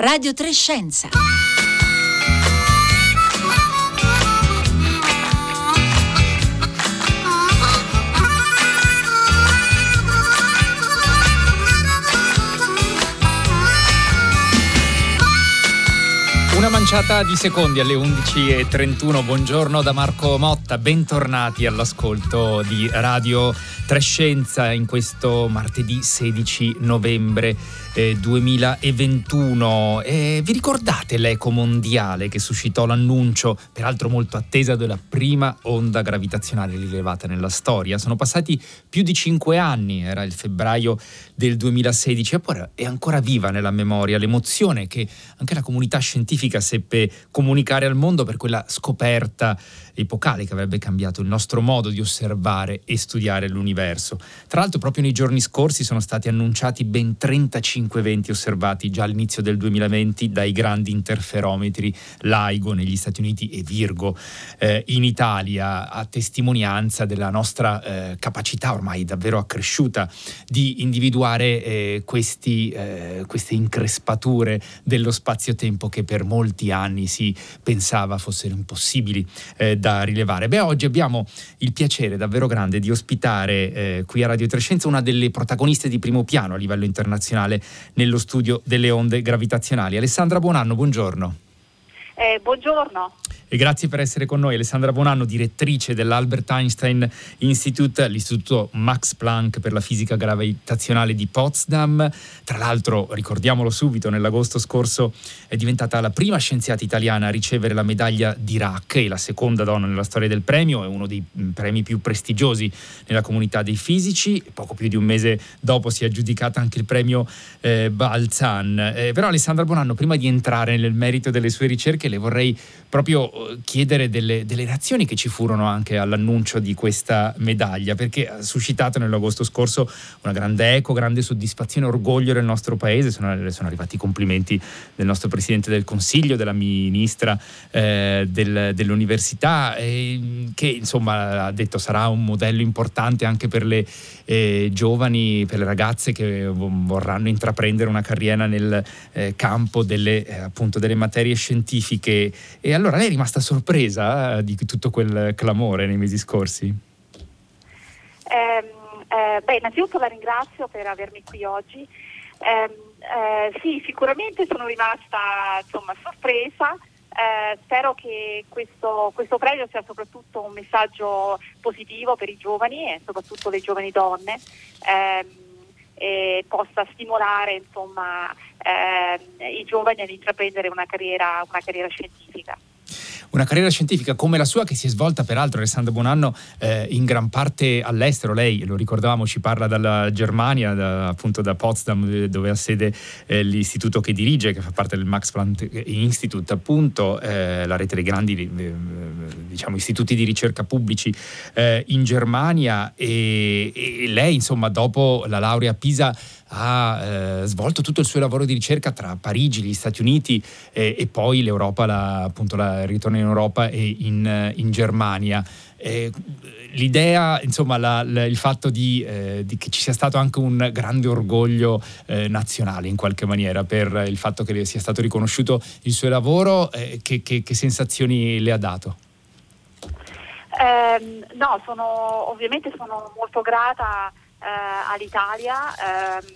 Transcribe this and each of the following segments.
Radio Trescenza. Una manciata di secondi alle 11.31. Buongiorno da Marco Motta, bentornati all'ascolto di Radio Trescenza in questo martedì 16 novembre eh, 2021. Eh, vi ricordate l'eco mondiale che suscitò l'annuncio, peraltro molto attesa, della prima onda gravitazionale rilevata nella storia? Sono passati più di cinque anni, era il febbraio del 2016, eppure è ancora viva nella memoria l'emozione che anche la comunità scientifica seppe comunicare al mondo per quella scoperta epocale che avrebbe cambiato il nostro modo di osservare e studiare l'universo. Tra l'altro proprio nei giorni scorsi sono stati annunciati ben 35 eventi osservati già all'inizio del 2020 dai grandi interferometri LIGO negli Stati Uniti e Virgo eh, in Italia, a testimonianza della nostra eh, capacità ormai davvero accresciuta di individuare eh, questi, eh, queste increspature dello spazio-tempo che per molti anni si pensava fossero impossibili eh, da rilevare. Beh, oggi abbiamo il piacere davvero grande di ospitare eh, qui a Radio Trescenza una delle protagoniste di primo piano a livello internazionale nello studio delle onde gravitazionali. Alessandra Buonanno, buongiorno. Eh, buongiorno e grazie per essere con noi. Alessandra Bonanno, direttrice dell'Albert Einstein Institute, l'istituto Max Planck per la fisica gravitazionale di Potsdam. Tra l'altro, ricordiamolo subito, nell'agosto scorso è diventata la prima scienziata italiana a ricevere la medaglia d'Iraq e la seconda donna nella storia del premio, è uno dei mm, premi più prestigiosi nella comunità dei fisici. Poco più di un mese dopo si è aggiudicata anche il premio eh, Balzan. Eh, però Alessandra Bonanno, prima di entrare nel merito delle sue ricerche, le vorrei proprio chiedere delle, delle, reazioni che ci furono anche all'annuncio di questa medaglia, perché ha suscitato nell'agosto scorso una grande eco, grande soddisfazione, orgoglio del nostro paese. Sono, sono arrivati i complimenti del nostro Presidente del Consiglio, della Ministra eh, del, dell'Università, eh, che insomma ha detto sarà un modello importante anche per le eh, giovani, per le ragazze che vorranno intraprendere una carriera nel eh, campo delle, eh, appunto, delle materie scientifiche. E allora lei è rimasta sorpresa eh, di tutto quel clamore nei mesi scorsi? Eh, eh, beh, innanzitutto la ringrazio per avermi qui oggi. Ehm, eh, sì, sicuramente sono rimasta insomma, sorpresa. Eh, spero che questo, questo, premio sia soprattutto un messaggio positivo per i giovani e soprattutto le giovani donne ehm, e possa stimolare insomma, ehm, i giovani ad intraprendere una carriera, una carriera scientifica una carriera scientifica come la sua che si è svolta peraltro Alessandro Bonanno eh, in gran parte all'estero, lei lo ricordavamo ci parla dalla Germania, da, appunto da Potsdam dove ha sede eh, l'istituto che dirige, che fa parte del Max Planck Institute appunto, eh, la rete dei grandi eh, diciamo, istituti di ricerca pubblici eh, in Germania. E, e lei insomma dopo la laurea a Pisa ha eh, svolto tutto il suo lavoro di ricerca tra Parigi, gli Stati Uniti eh, e poi l'Europa, la, appunto il ritorno in Europa e in, in Germania. Eh, l'idea, insomma, la, la, il fatto di, eh, di, che ci sia stato anche un grande orgoglio eh, nazionale in qualche maniera per il fatto che sia stato riconosciuto il suo lavoro, eh, che, che, che sensazioni le ha dato? Eh, no, sono, ovviamente sono molto grata eh, all'Italia ehm,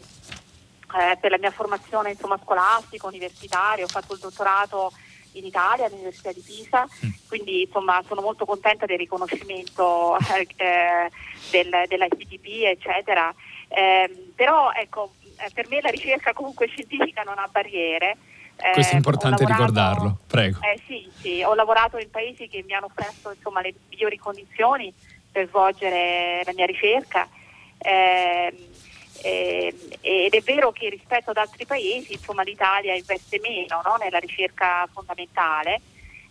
eh, per la mia formazione insomma, scolastica, universitaria, ho fatto il dottorato in Italia all'Università di Pisa, mm. quindi insomma, sono molto contenta del riconoscimento eh, del, dell'ICTP eccetera. Eh, però ecco, eh, per me la ricerca comunque scientifica non ha barriere. Questo è importante lavorato, ricordarlo, prego. Eh, sì, sì, ho lavorato in paesi che mi hanno offerto insomma, le migliori condizioni per svolgere la mia ricerca eh, eh, ed è vero che rispetto ad altri paesi insomma, l'Italia investe meno no? nella ricerca fondamentale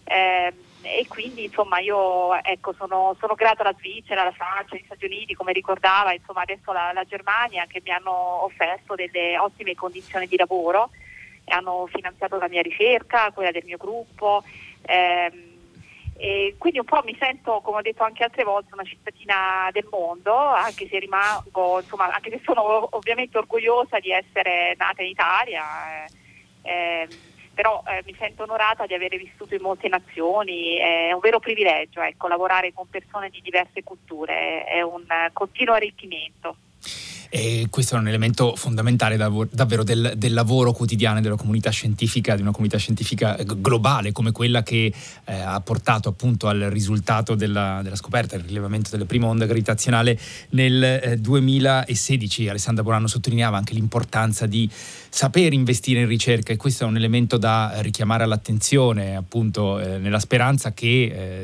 eh, e quindi insomma, io ecco, sono, sono, grata alla Svizzera, alla Francia, agli Stati Uniti, come ricordava, insomma, adesso la, la, Germania che mi hanno offerto delle ottime condizioni di lavoro, hanno finanziato la mia ricerca, quella del mio gruppo. Ehm, e quindi un po' mi sento, come ho detto anche altre volte, una cittadina del mondo, anche se rimango, insomma, anche se sono ovviamente orgogliosa di essere nata in Italia. Eh, Eh, però eh, mi sento onorata di avere vissuto in molte nazioni, è un vero privilegio ecco, lavorare con persone di diverse culture, è un continuo arricchimento. E questo è un elemento fondamentale davvero del, del, lavoro quotidiano della comunità scientifica, di una comunità scientifica eh, globale come quella che eh, ha portato appunto al risultato della, della, scoperta, il rilevamento della prima onda gravitazionale nel eh, 2016. Alessandra Bonanno sottolineava anche l'importanza di saper investire in ricerca e questo è un elemento da richiamare all'attenzione appunto eh, nella speranza che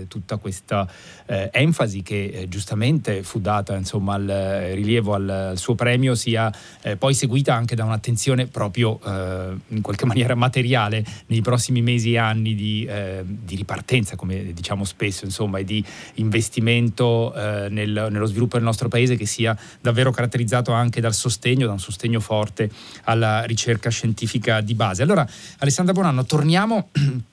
eh, tutta questa eh, enfasi che giustamente fu data insomma al rilievo al, al suo premio sia eh, poi seguita anche da un'attenzione proprio eh, in qualche maniera materiale nei prossimi mesi e anni di, eh, di ripartenza, come diciamo spesso, insomma, e di investimento eh, nel, nello sviluppo del nostro paese che sia davvero caratterizzato anche dal sostegno, da un sostegno forte alla ricerca scientifica di base. Allora, Alessandra Bonanno, torniamo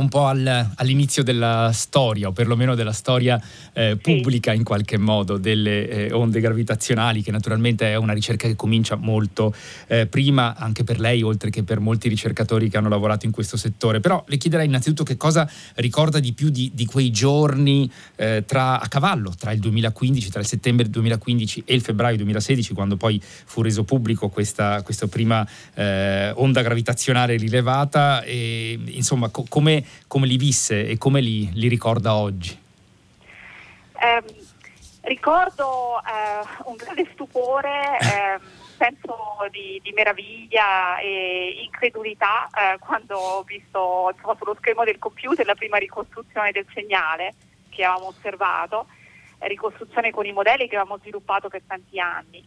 un po' al, all'inizio della storia, o perlomeno della storia eh, pubblica in qualche modo, delle eh, onde gravitazionali, che naturalmente è una ricerca che comincia molto eh, prima anche per lei, oltre che per molti ricercatori che hanno lavorato in questo settore. Però le chiederei innanzitutto che cosa ricorda di più di, di quei giorni eh, tra, a cavallo tra il 2015, tra il settembre 2015 e il febbraio 2016, quando poi fu reso pubblico questa, questa prima eh, onda gravitazionale rilevata, e insomma co- come come li visse e come li, li ricorda oggi? Eh, ricordo eh, un grande stupore, eh, senso di, di, meraviglia e incredulità eh, quando ho visto insomma, sullo schermo del computer la prima ricostruzione del segnale che avevamo osservato, ricostruzione con i modelli che avevamo sviluppato per tanti anni.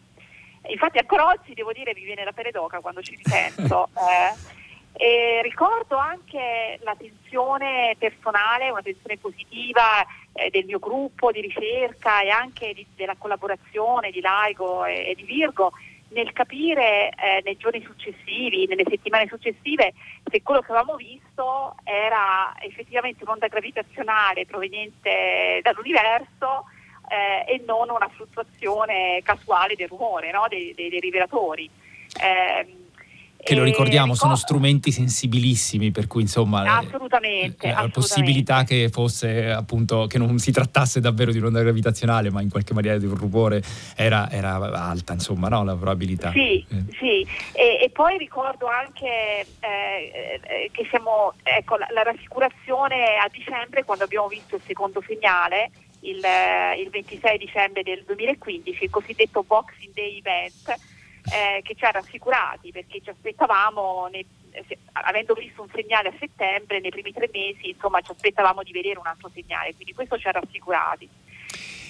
Infatti ancora oggi devo dire mi viene la peredoca quando ci ripenso. E ricordo anche la tensione personale, una tensione positiva eh, del mio gruppo di ricerca e anche di, della collaborazione di Laigo e, e di Virgo nel capire eh, nei giorni successivi, nelle settimane successive, se quello che avevamo visto era effettivamente un'onda gravitazionale proveniente dall'universo eh, e non una fluttuazione casuale del rumore, no? dei, dei, dei, rivelatori. Eh, che lo ricordiamo, sono strumenti sensibilissimi, per cui insomma eh, assolutamente, la possibilità che fosse appunto che non si trattasse davvero di un'onda gravitazionale, ma in qualche maniera di un rumore era, era alta, insomma, no? la probabilità. Sì, eh. sì. E, e, poi ricordo anche eh, eh, che siamo, ecco, la, la, rassicurazione a dicembre quando abbiamo visto il secondo segnale. Il, il 26 dicembre del 2015, il cosiddetto Boxing Day Event, eh, che ci ha rassicurati perché ci aspettavamo, ne, se, avendo visto un segnale a settembre, nei primi tre mesi insomma, ci aspettavamo di vedere un altro segnale, quindi questo ci ha rassicurati.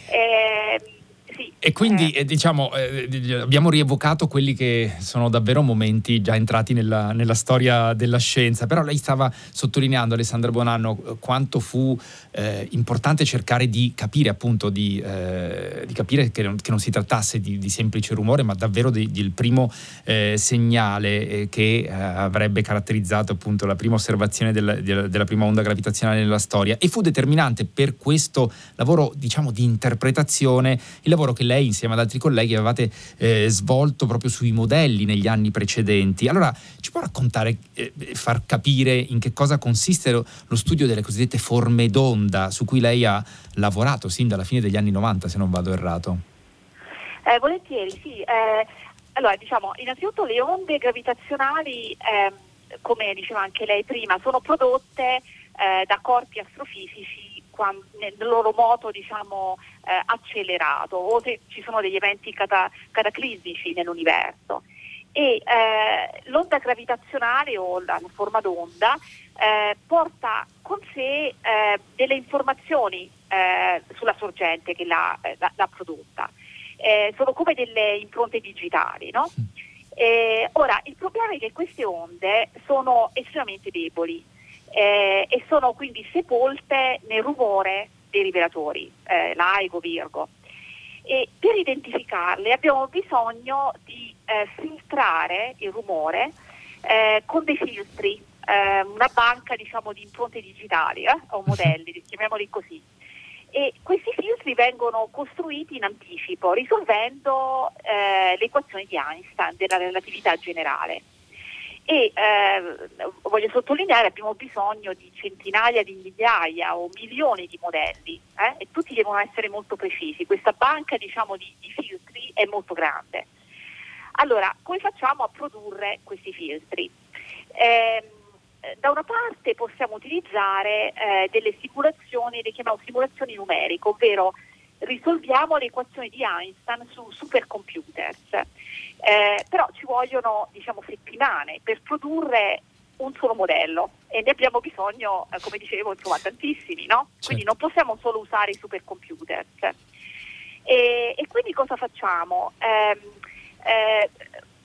Eh, sì, e quindi eh. eh diciamo, eh, abbiamo rievocato quelli che sono davvero momenti già entrati nella, nella, storia della scienza, però lei stava sottolineando, Alessandra Bonanno, quanto fu eh, importante cercare di capire appunto, di, eh, di capire che non, che non, si trattasse di, di, semplice rumore, ma davvero del primo eh, segnale che avrebbe caratterizzato appunto la prima osservazione della, della prima onda gravitazionale nella storia e fu determinante per questo lavoro diciamo di interpretazione il lavoro lavoro che lei insieme ad altri colleghi avevate eh, svolto proprio sui modelli negli anni precedenti. Allora ci può raccontare, eh, far capire in che cosa consiste lo, lo, studio delle cosiddette forme d'onda su cui lei ha lavorato sin dalla fine degli anni 90, se non vado errato? Eh, volentieri, sì. Eh, allora, diciamo, innanzitutto le onde gravitazionali, ehm, come diceva anche lei prima, sono prodotte eh, da corpi astrofisici nel loro moto diciamo, eh, accelerato o se ci sono degli eventi cata- cataclismici nell'universo. E eh, l'onda gravitazionale o la, forma d'onda eh, porta con sé eh, delle informazioni eh, sulla sorgente che l'ha, eh, l'ha, prodotta. sono come delle impronte digitali, no? Ora, il problema è che queste onde sono estremamente deboli, eh, e sono quindi sepolte nel rumore dei rivelatori, eh, laico, virgo. E per identificarle abbiamo bisogno di eh, filtrare il rumore eh, con dei filtri, eh, una banca diciamo, di impronte digitali eh, o modelli, chiamiamoli così. E questi filtri vengono costruiti in anticipo risolvendo le equazioni di Einstein della relatività generale e eh, voglio sottolineare abbiamo bisogno di centinaia di migliaia o milioni di modelli eh, e tutti devono essere molto precisi. Questa banca diciamo, di, di, filtri è molto grande. Allora, come facciamo a produrre questi filtri? Eh, da una parte possiamo utilizzare eh, delle simulazioni, le chiamiamo simulazioni numeriche, ovvero risolviamo le equazioni di Einstein su supercomputers, eh, però ci vogliono diciamo, settimane per produrre un solo modello e ne abbiamo bisogno, eh, come dicevo, insomma, tantissimi, no? Certo. Quindi non possiamo solo usare i supercomputers. E, e quindi cosa facciamo? Eh, eh,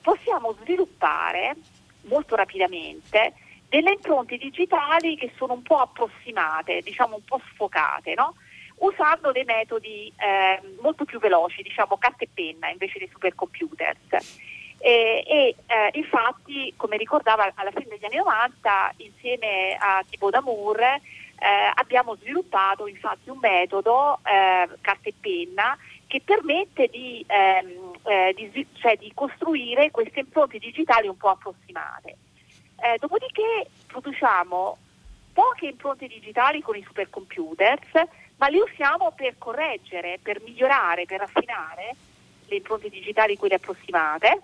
possiamo sviluppare molto rapidamente delle impronte digitali che sono un po' approssimate, diciamo un po' sfocate, no? Usando dei metodi eh, molto più veloci, diciamo carta e penna invece dei supercomputers. E, e eh, infatti, come ricordava alla fine degli anni 90, insieme a Thibaut Damour, eh, abbiamo sviluppato infatti un metodo eh, carta e penna che permette di, ehm, eh, di, cioè, di costruire queste impronte digitali un po' approssimate. Eh, dopodiché produciamo poche impronte digitali con i supercomputers, ma li usiamo per correggere, per migliorare, per raffinare le impronte digitali, quelle approssimate,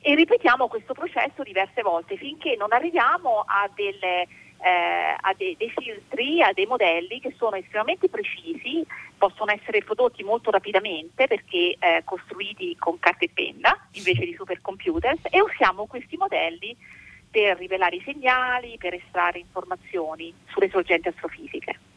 e ripetiamo questo processo diverse volte finché non arriviamo a, delle, eh, a dei, dei, filtri, a dei modelli che sono estremamente precisi, possono essere prodotti molto rapidamente perché eh, costruiti con carta e penna invece di supercomputers e usiamo questi modelli per rivelare i segnali, per estrarre informazioni sulle sorgenti astrofisiche.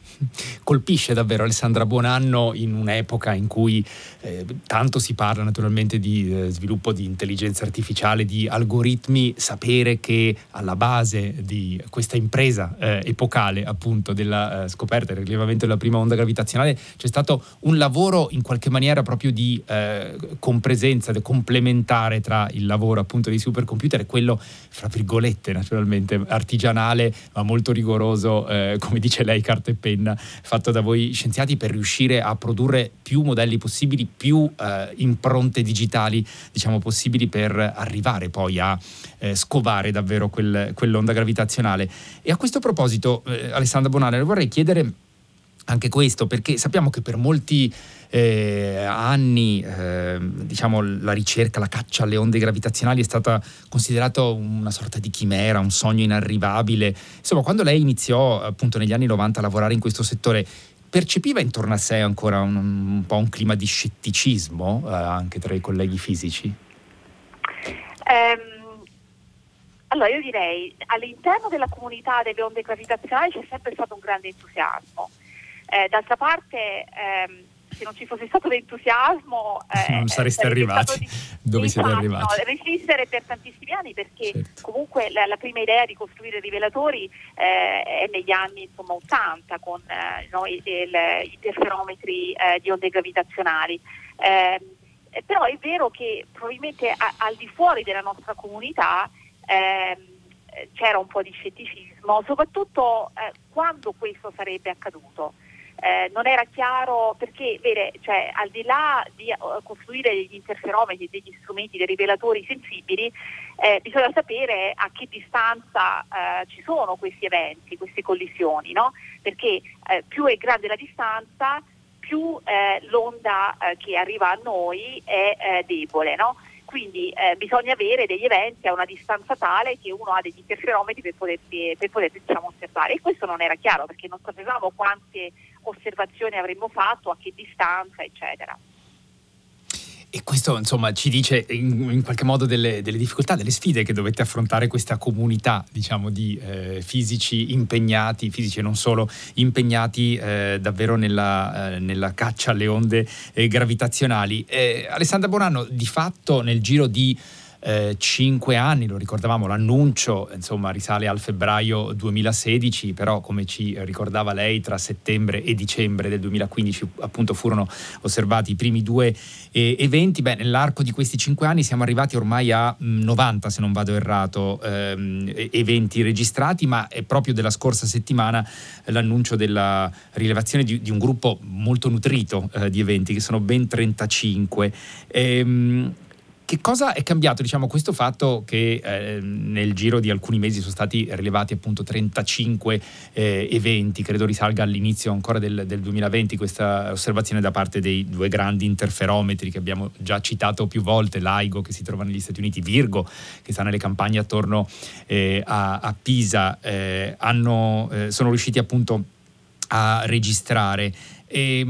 Colpisce davvero Alessandra Buonanno in un'epoca in cui eh, tanto si parla naturalmente di eh, sviluppo di intelligenza artificiale, di algoritmi, sapere che alla base di questa impresa eh, epocale appunto della eh, scoperta e del rilevamento della prima onda gravitazionale c'è stato un lavoro in qualche maniera proprio di eh, compresenza, complementare tra il lavoro appunto dei supercomputer e quello, fra virgolette naturalmente, artigianale ma molto rigoroso, eh, come dice lei, carta e penna penna fatto da voi scienziati per riuscire a produrre più modelli possibili, più eh, impronte digitali diciamo possibili per arrivare poi a eh, scovare davvero quel, quell'onda gravitazionale. E a questo proposito, eh, Alessandra Bonale, vorrei chiedere anche questo, perché sappiamo che per molti eh, anni eh, diciamo, la ricerca, la caccia alle onde gravitazionali è stata considerata una sorta di chimera, un sogno inarrivabile. Insomma, quando lei iniziò appunto negli anni 90 a lavorare in questo settore, percepiva intorno a sé ancora un, un po' un clima di scetticismo eh, anche tra i colleghi fisici? Um... Allora io direi all'interno della comunità delle onde gravitazionali c'è sempre stato un grande entusiasmo. Eh, d'altra parte ehm, se non ci fosse stato l'entusiasmo eh, non sareste arrivati di, dove siete arrivati. no, resistere per tantissimi anni perché certo. comunque la, la, prima idea di costruire rivelatori eh, è negli anni insomma, 80 con eh, no, i, il, gli interferometri eh, di onde gravitazionali. Ehm, però è vero che probabilmente a, al di fuori della nostra comunità ehm, c'era un po' di scetticismo soprattutto eh, quando questo sarebbe accaduto eh, non era chiaro perché vede, cioè, al di là di uh, costruire degli interferometri, degli strumenti, dei rivelatori sensibili, eh, bisogna sapere a che distanza eh, ci sono questi eventi, queste collisioni, no? perché eh, più è grande la distanza, più eh, l'onda che arriva a noi è debole. No? quindi eh, bisogna avere degli eventi a una distanza tale che uno ha degli interferometri per poterli, per poterli diciamo, osservare e questo non era chiaro perché non sapevamo quante osservazioni avremmo fatto, a che distanza, eccetera. E questo insomma ci dice in, in qualche modo delle, delle, difficoltà, delle sfide che dovete affrontare questa comunità diciamo, di eh, fisici impegnati, fisici e non solo, impegnati eh, davvero nella, eh, nella, caccia alle onde eh, gravitazionali. Eh, Alessandra Bonanno, di fatto nel giro di eh, cinque anni, lo ricordavamo, l'annuncio insomma, risale al febbraio 2016, però come ci ricordava lei tra settembre e dicembre del 2015 appunto furono osservati i primi due eh, eventi. Beh, nell'arco di questi cinque anni siamo arrivati ormai a 90, mm, se non vado errato, ehm, eventi registrati, ma è proprio della scorsa settimana l'annuncio della rilevazione di, di un gruppo molto nutrito eh, di eventi, che sono ben 35. Ehm, che cosa è cambiato, diciamo, questo fatto che eh, nel giro di alcuni mesi sono stati rilevati appunto 35 eh, eventi, credo risalga all'inizio ancora del, del 2020 questa osservazione da parte dei due grandi interferometri che abbiamo già citato più volte, l'AIGO che si trova negli Stati Uniti, Virgo che sta nelle campagne attorno eh, a, a, Pisa, eh, hanno, eh, sono riusciti appunto a registrare. E,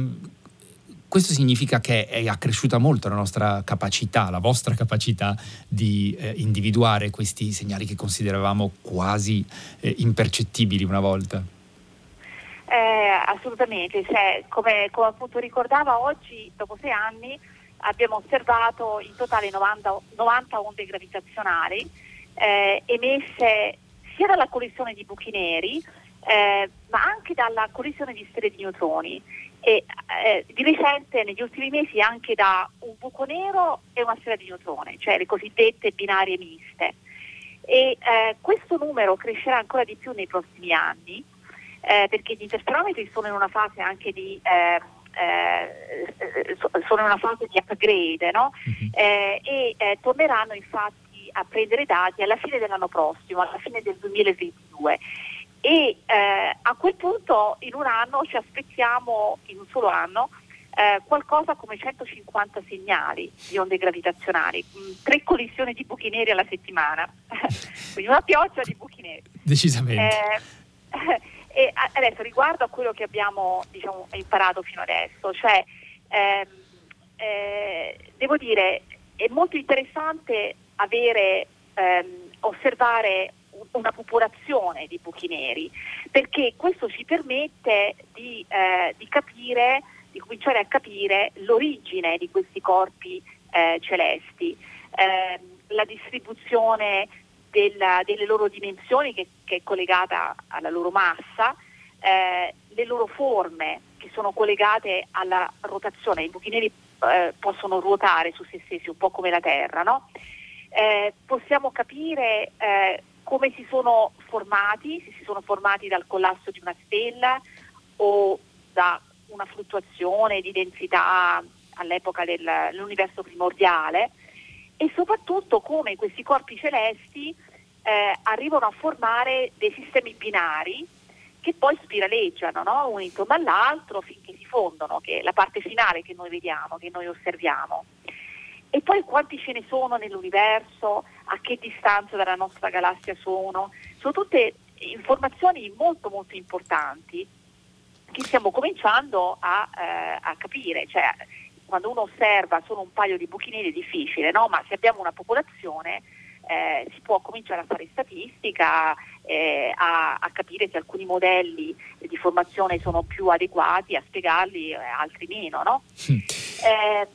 questo significa che è accresciuta molto la nostra capacità, la vostra capacità di eh, individuare questi segnali che consideravamo quasi eh, impercettibili una volta. Eh, assolutamente, cioè, come, come, appunto ricordava oggi, dopo sei anni, abbiamo osservato in totale 90, 90 onde gravitazionali eh, emesse sia dalla collisione di buchi neri, eh, ma anche dalla collisione di stelle di neutroni e eh, di recente negli ultimi mesi anche da un buco nero e una stella di neutroni, cioè le cosiddette binarie miste. E eh, questo numero crescerà ancora di più nei prossimi anni eh, perché gli interferometri sono in una fase anche di eh, eh, sono in una fase di upgrade no? uh-huh. e torneranno infatti a prendere dati alla fine dell'anno prossimo, alla fine del 2022 e eh, a quel punto in un anno ci aspettiamo, in un solo anno, eh, qualcosa come 150 segnali di onde gravitazionali, mh, mm, tre collisioni di buchi neri alla settimana, quindi una pioggia di buchi neri. Decisamente. Eh, e adesso riguardo a quello che abbiamo diciamo, imparato fino adesso, cioè ehm, eh, devo dire è molto interessante avere, ehm, osservare una popolazione di buchi neri, perché questo ci permette di, eh, di capire, di cominciare a capire l'origine di questi corpi eh, celesti, eh, la distribuzione della, delle loro dimensioni che, che, è collegata alla loro massa, eh, le loro forme che sono collegate alla rotazione. I buchi neri eh, possono ruotare su se stessi un po' come la Terra, no? Eh, possiamo capire eh, come si sono formati, se si sono formati dal collasso di una stella o da una fluttuazione di densità all'epoca del, dell'universo primordiale e soprattutto come questi corpi celesti eh, arrivano a formare dei sistemi binari che poi spiraleggiano no? uno intorno all'altro finché si fondono, che è la parte finale che noi vediamo, che noi osserviamo. E poi quanti ce ne sono nell'universo, a che distanza dalla nostra galassia sono, sono tutte informazioni molto molto importanti che stiamo cominciando a, eh, a capire. Cioè, quando uno osserva solo un paio di buchi neri è difficile, no? ma se abbiamo una popolazione eh, si può cominciare a fare statistica, eh, a, a, capire se alcuni modelli di formazione sono più adeguati, a spiegarli, eh, altri meno. No? Eh,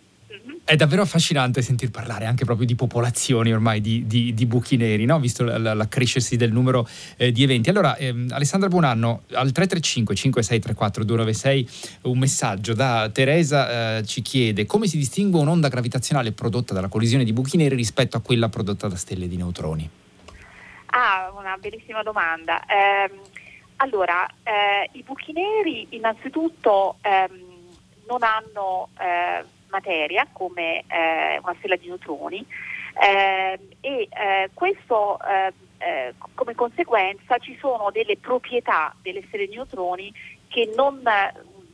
è davvero affascinante sentir parlare anche proprio di popolazioni ormai di, di, di buchi neri, no? visto l'accrescersi del numero eh, di eventi. Allora, ehm, Alessandra Buonanno, al 335 5634 296 un messaggio da Teresa eh, ci chiede come si distingue un'onda gravitazionale prodotta dalla collisione di buchi neri rispetto a quella prodotta da stelle di neutroni? Ah, una bellissima domanda. Eh, allora, i buchi neri innanzitutto ehm, non hanno eh, materia come eh, una stella di neutroni eh, e eh, questo eh, eh, come conseguenza ci sono delle proprietà delle stelle di neutroni che non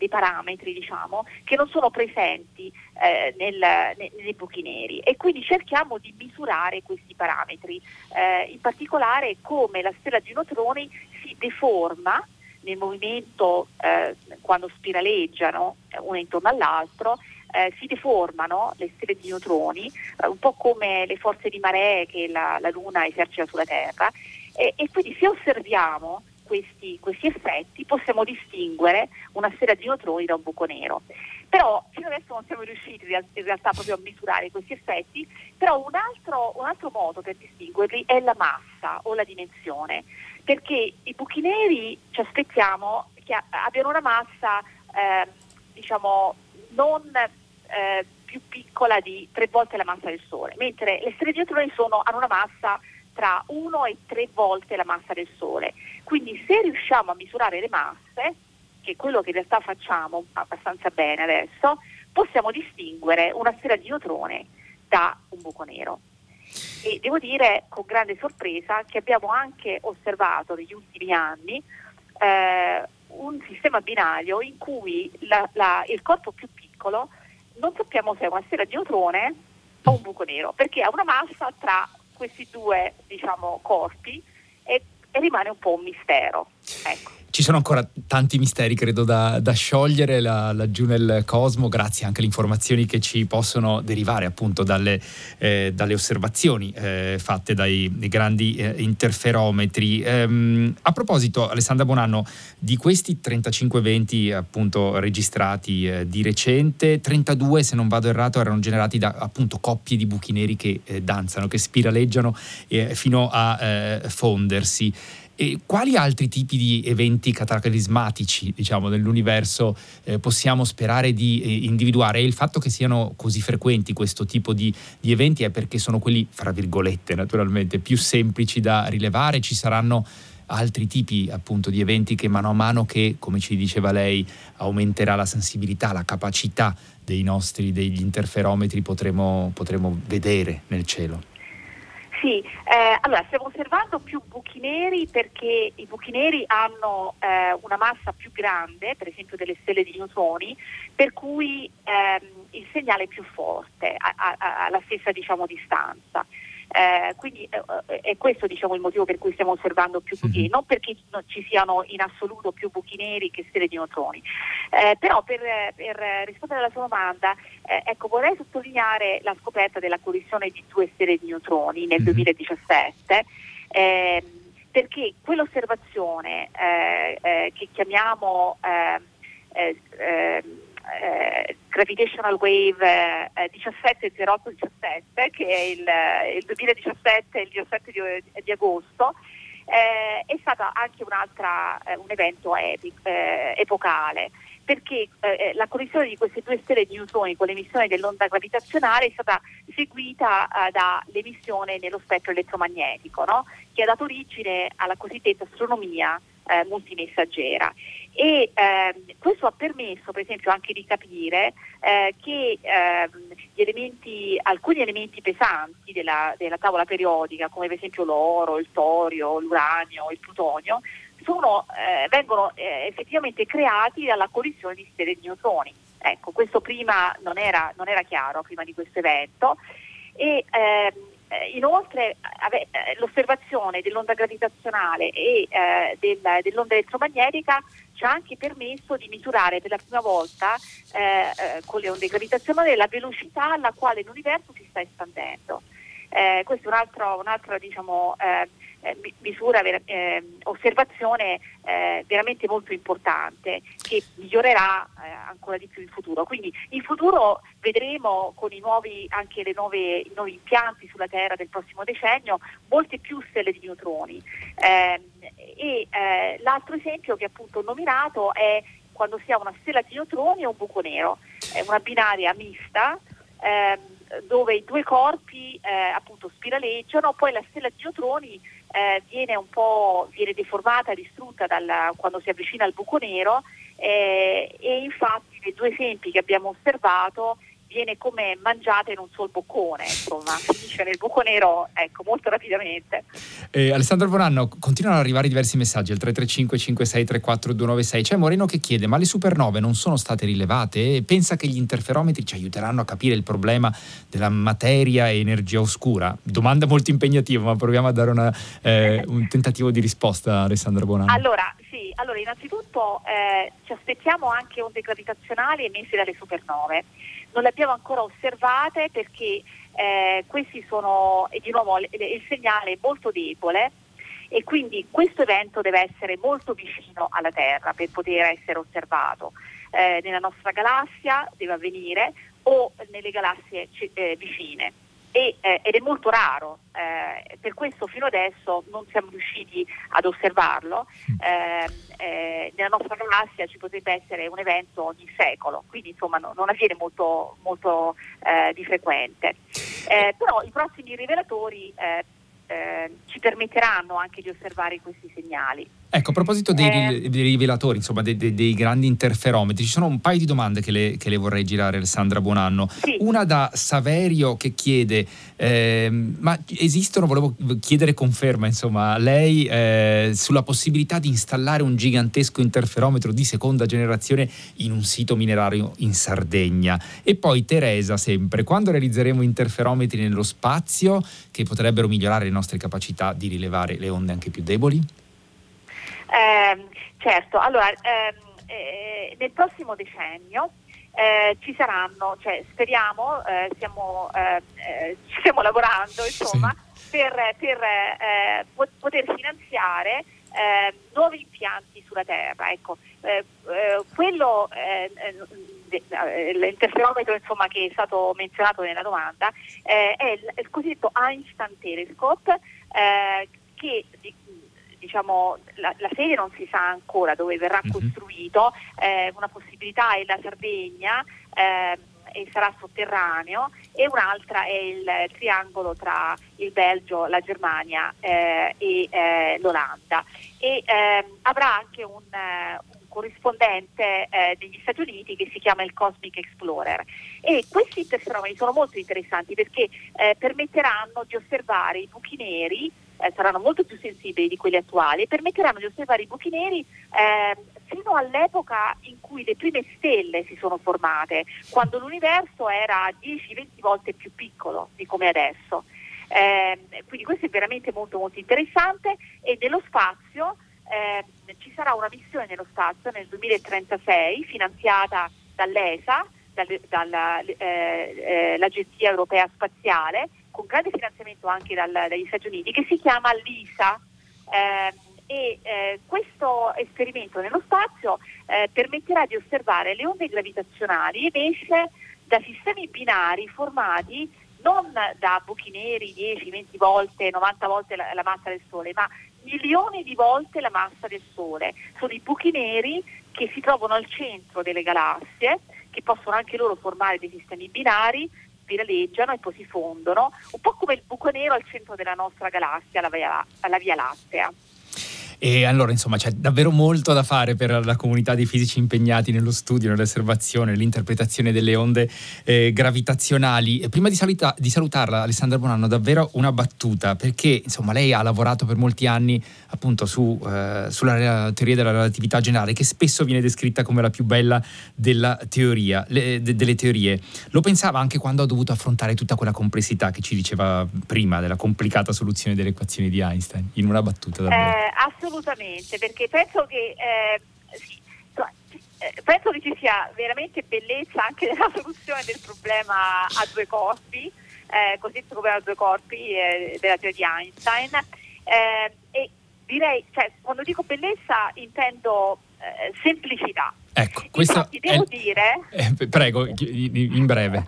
dei parametri diciamo, che non sono presenti eh, nel, ne, nei buchi neri. E quindi cerchiamo di misurare questi parametri, eh, in particolare come la stella di neutroni si deforma nel movimento eh, quando spiraleggiano uno intorno all'altro eh, si deformano le stelle di neutroni, eh, un po' come le forze di maree che la, la Luna esercita sulla Terra, e, e quindi se osserviamo questi, questi, effetti possiamo distinguere una stella di neutroni da un buco nero. Però fino adesso non siamo riusciti in realtà proprio a misurare questi effetti, però un altro, un altro modo per distinguerli è la massa o la dimensione, perché i buchi neri ci aspettiamo che abbiano una massa eh, diciamo non eh, più piccola di tre volte la massa del Sole, mentre le stelle di neutroni sono, hanno una massa tra 1 e 3 volte la massa del Sole. Quindi se riusciamo a misurare le masse, che è quello che in realtà facciamo abbastanza bene adesso, possiamo distinguere una stella di neutroni da un buco nero. E devo dire con grande sorpresa che abbiamo anche osservato negli ultimi anni eh, un sistema binario in cui la, la, il corpo più piccolo non sappiamo se è una stella di neutrone o un buco nero, perché ha una massa tra questi due diciamo, corpi e, e rimane un po' un mistero. Ecco. Ci sono ancora tanti misteri, credo, da, da sciogliere la, laggiù nel cosmo, grazie anche alle informazioni che ci possono derivare appunto dalle, eh, dalle osservazioni eh, fatte dai, dai grandi eh, interferometri. Ehm, a proposito, Alessandra Bonanno, di questi 35 eventi appunto registrati eh, di recente, 32, se non vado errato, erano generati da appunto coppie di buchi neri che eh, danzano, che spiraleggiano eh, fino a fondersi. E quali altri tipi di eventi cataclismatici diciamo, nell'universo eh, possiamo sperare di eh, individuare? E il fatto che siano così frequenti questo tipo di, di, eventi è perché sono quelli, fra virgolette naturalmente, più semplici da rilevare. Ci saranno altri tipi appunto di eventi che mano a mano che, come ci diceva lei, aumenterà la sensibilità, la capacità dei nostri, degli interferometri potremo, potremo vedere nel cielo. Sì, eh, allora stiamo osservando più buchi neri perché i buchi neri hanno eh, una massa più grande, per esempio delle stelle di neutroni, per cui ehm, il segnale è più forte alla stessa diciamo, distanza. Eh, quindi eh, è questo diciamo, il motivo per cui stiamo osservando più buchi neri, non perché ci siano in assoluto più buchi neri che stelle di neutroni. Eh, però per, per, rispondere alla sua domanda, eh, ecco, vorrei sottolineare la scoperta della collisione di due stelle di neutroni nel mm-hmm. 2017 ehm, perché quell'osservazione eh, eh, che chiamiamo eh, eh, Gravitational Wave eh, 170817, che è il, eh, il 2017, il 17 di, di agosto, eh, è stato anche eh, un evento epic, eh, epocale perché la collisione di queste due stelle di neutroni con l'emissione dell'onda gravitazionale è stata seguita dall'emissione nello spettro elettromagnetico, no? che ha dato origine alla cosiddetta astronomia multimessaggera e ehm, questo ha permesso per esempio anche di capire eh, che ehm, elementi, alcuni elementi pesanti della, della, tavola periodica come per esempio l'oro, il torio, l'uranio, il plutonio sono, eh, vengono eh, effettivamente creati dalla collisione di stelle di neutroni. Ecco, questo prima non era, non era chiaro, prima di questo evento e ehm, eh, inoltre eh, l'osservazione dell'onda gravitazionale e eh, del, dell'onda elettromagnetica ci ha anche permesso di misurare per la prima volta eh, eh, con le onde gravitazionali la velocità alla quale l'universo si sta espandendo. Eh, questo è un altro, un altro diciamo, eh, misura, eh, osservazione eh, veramente molto importante che migliorerà eh, ancora di più in futuro. Quindi in futuro vedremo con i nuovi, anche nuove, i nuovi impianti sulla Terra del prossimo decennio molte più stelle di neutroni. Ehm, e eh, l'altro esempio che appunto ho nominato è quando si ha una stella di neutroni e un buco nero, è una binaria mista. Ehm, dove i due corpi eh, appunto spiraleggiano, poi la stella di neutroni eh, viene un po' viene deformata, distrutta dalla, quando si avvicina al buco nero eh, e infatti nei due esempi che abbiamo osservato viene come mangiata in un sol boccone, insomma, finisce nel buco nero, ecco, molto rapidamente. Eh, Alessandro Bonanno, continuano ad arrivare diversi messaggi al 335 5634 296. C'è Moreno che chiede, ma le supernove non sono state rilevate? Pensa che gli interferometri ci aiuteranno a capire il problema della materia e energia oscura? Domanda molto impegnativa, ma proviamo a dare una, eh, un tentativo di risposta, Alessandro Bonanno. Allora, sì, allora innanzitutto eh, ci aspettiamo anche onde gravitazionali emesse dalle supernove non le abbiamo ancora osservate perché eh, questi sono, di nuovo il, il segnale è molto debole e quindi questo evento deve essere molto vicino alla Terra per poter essere osservato. Eh, nella nostra galassia deve avvenire o nelle galassie eh, vicine e, eh, ed è molto raro, eh, per questo fino adesso non siamo riusciti ad osservarlo. Eh, eh nella nostra galassia ci potrebbe essere un evento ogni secolo, quindi insomma no, non avviene molto, molto eh, di frequente. Eh, però i prossimi rivelatori ci permetteranno anche di osservare questi segnali. Ecco, a proposito dei, eh, dei rivelatori, insomma, dei, dei, dei, grandi interferometri, ci sono un paio di domande che le, che le vorrei girare, Alessandra Buonanno. Sì. Una da Saverio che chiede, eh, ma esistono, volevo chiedere conferma, insomma, a lei eh, sulla possibilità di installare un gigantesco interferometro di seconda generazione in un sito minerario in Sardegna. E poi Teresa, sempre, quando realizzeremo interferometri nello spazio che potrebbero migliorare le nostre capacità di rilevare le onde anche più deboli? Eh, certo, allora ehm, eh, nel prossimo decennio eh, ci saranno, cioè, speriamo, eh, stiamo, eh, eh, stiamo lavorando insomma, sì. per, per poter finanziare nuovi impianti sulla Terra. Ecco, quello, l'interferometro insomma, che è stato menzionato nella domanda è il, il cosiddetto Einstein Telescope che di, diciamo, la, la, sede non si sa ancora dove verrà uh-huh. costruito, eh, una possibilità è la Sardegna eh, e sarà sotterraneo e un'altra è il triangolo tra il Belgio, la Germania eh, e eh, l'Olanda e ehm, avrà anche un, un corrispondente eh, degli Stati Uniti che si chiama il Cosmic Explorer e questi interferomeni sono molto interessanti perché eh, permetteranno di osservare i buchi neri eh, saranno molto più sensibili di quelli attuali e permetteranno di osservare i buchi neri eh, fino all'epoca in cui le prime stelle si sono formate, quando l'universo era 10-20 volte più piccolo di come adesso. Eh, quindi questo è veramente molto molto interessante e nello spazio eh, ci sarà una missione nello spazio nel 2036 finanziata dall'ESA, dall'Agenzia eh, eh, Europea Spaziale, con grande finanziamento anche dal, dagli Stati Uniti, che si chiama LISA. Eh, e eh, questo esperimento nello spazio eh, permetterà di osservare le onde gravitazionali emesse da sistemi binari formati non da buchi neri 10, 20 volte, 90 volte la, la, massa del Sole, ma milioni di volte la massa del Sole. Sono i buchi neri che si trovano al centro delle galassie, che possono anche loro formare dei sistemi binari, spiraleggiano e poi si fondono, un po' come il buco nero al centro della nostra galassia, la Via, la via Lattea. E allora, insomma, c'è davvero molto da fare per la comunità di fisici impegnati nello studio, nell'osservazione, nell'interpretazione delle onde eh, gravitazionali. E prima di, salita- di, salutarla, Alessandra Bonanno, davvero una battuta, perché insomma lei ha lavorato per molti anni appunto su, eh, sulla teoria della relatività generale, che spesso viene descritta come la più bella teoria, le, de- delle teorie. Lo pensava anche quando ha dovuto affrontare tutta quella complessità che ci diceva prima della complicata soluzione delle equazioni di Einstein, in una battuta davvero. Eh, Assolutamente, perché penso che, eh, eh, penso che ci sia veramente bellezza anche nella soluzione del problema a due corpi, eh, cosiddetto problema a due corpi eh, della teoria di Einstein. Eh, e direi, cioè, quando dico bellezza intendo eh, semplicità. Ecco, questo devo è... dire... prego, in breve.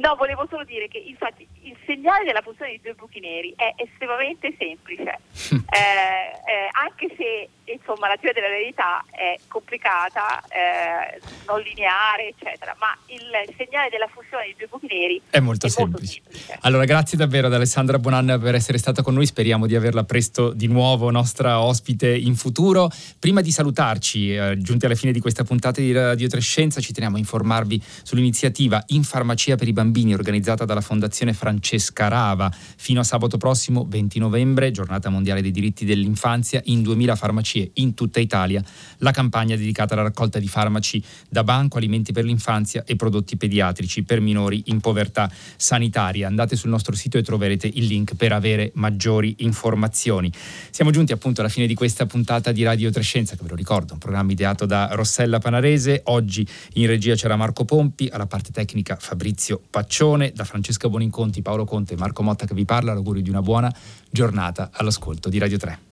No, volevo solo dire che infatti il segnale della funzione di due buchi neri è estremamente semplice, eh, eh, anche se insomma, la teoria della verità è complicata, eh, non lineare, eccetera, ma il segnale della fusione di due buchi neri è molto, è semplice. molto semplice. Allora, grazie davvero ad Alessandra Bonanna per essere stata con noi, speriamo di averla presto di nuovo nostra ospite in futuro. Prima di salutarci, eh, giunti alla fine di questa puntata di Radio Trescenza, ci teniamo a informarvi sull'iniziativa In Farmacia per i Bambini organizzata dalla Fondazione Francesca Rava fino a sabato prossimo 20 novembre, giornata mondiale dei diritti dell'infanzia, in 2000 farmacie farmacie in tutta Italia, la campagna dedicata alla raccolta di farmaci da banco, alimenti per l'infanzia e prodotti pediatrici per minori in povertà sanitaria. Andate sul nostro sito e troverete il link per avere maggiori informazioni. Siamo giunti appunto alla fine di questa puntata di Radio Trescenza, che ve lo ricordo, un programma ideato da Rossella Panarese. Oggi in regia c'era Marco Pompi, alla parte tecnica Fabrizio Paccione, da Francesca Boninconti, Paolo Conte e Marco Motta che vi parla. L'augurio di una buona giornata all'ascolto di Radio 3.